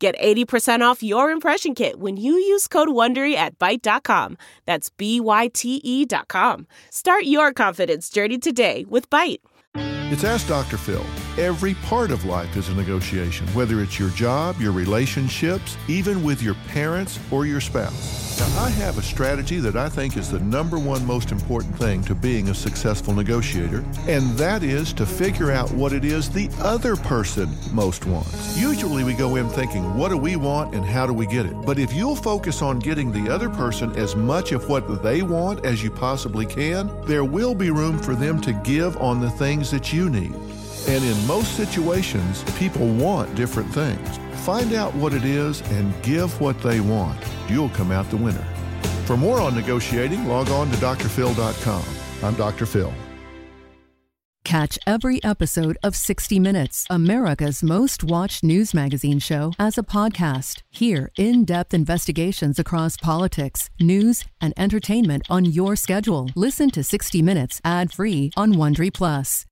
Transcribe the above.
Get 80% off your impression kit when you use code WONDERY at Byte.com. That's B-Y-T-E dot com. Start your confidence journey today with Byte. It's Ask Dr. Phil. Every part of life is a negotiation, whether it's your job, your relationships, even with your parents or your spouse. Now, I have a strategy that I think is the number one most important thing to being a successful negotiator, and that is to figure out what it is the other person most wants. Usually we go in thinking, what do we want and how do we get it? But if you'll focus on getting the other person as much of what they want as you possibly can, there will be room for them to give on the things that you need. And in most situations, people want different things. Find out what it is and give what they want. You'll come out the winner. For more on negotiating, log on to drphil.com. I'm Dr. Phil. Catch every episode of 60 Minutes, America's most watched news magazine show, as a podcast. Hear in depth investigations across politics, news, and entertainment on your schedule. Listen to 60 Minutes ad free on Wondery Plus.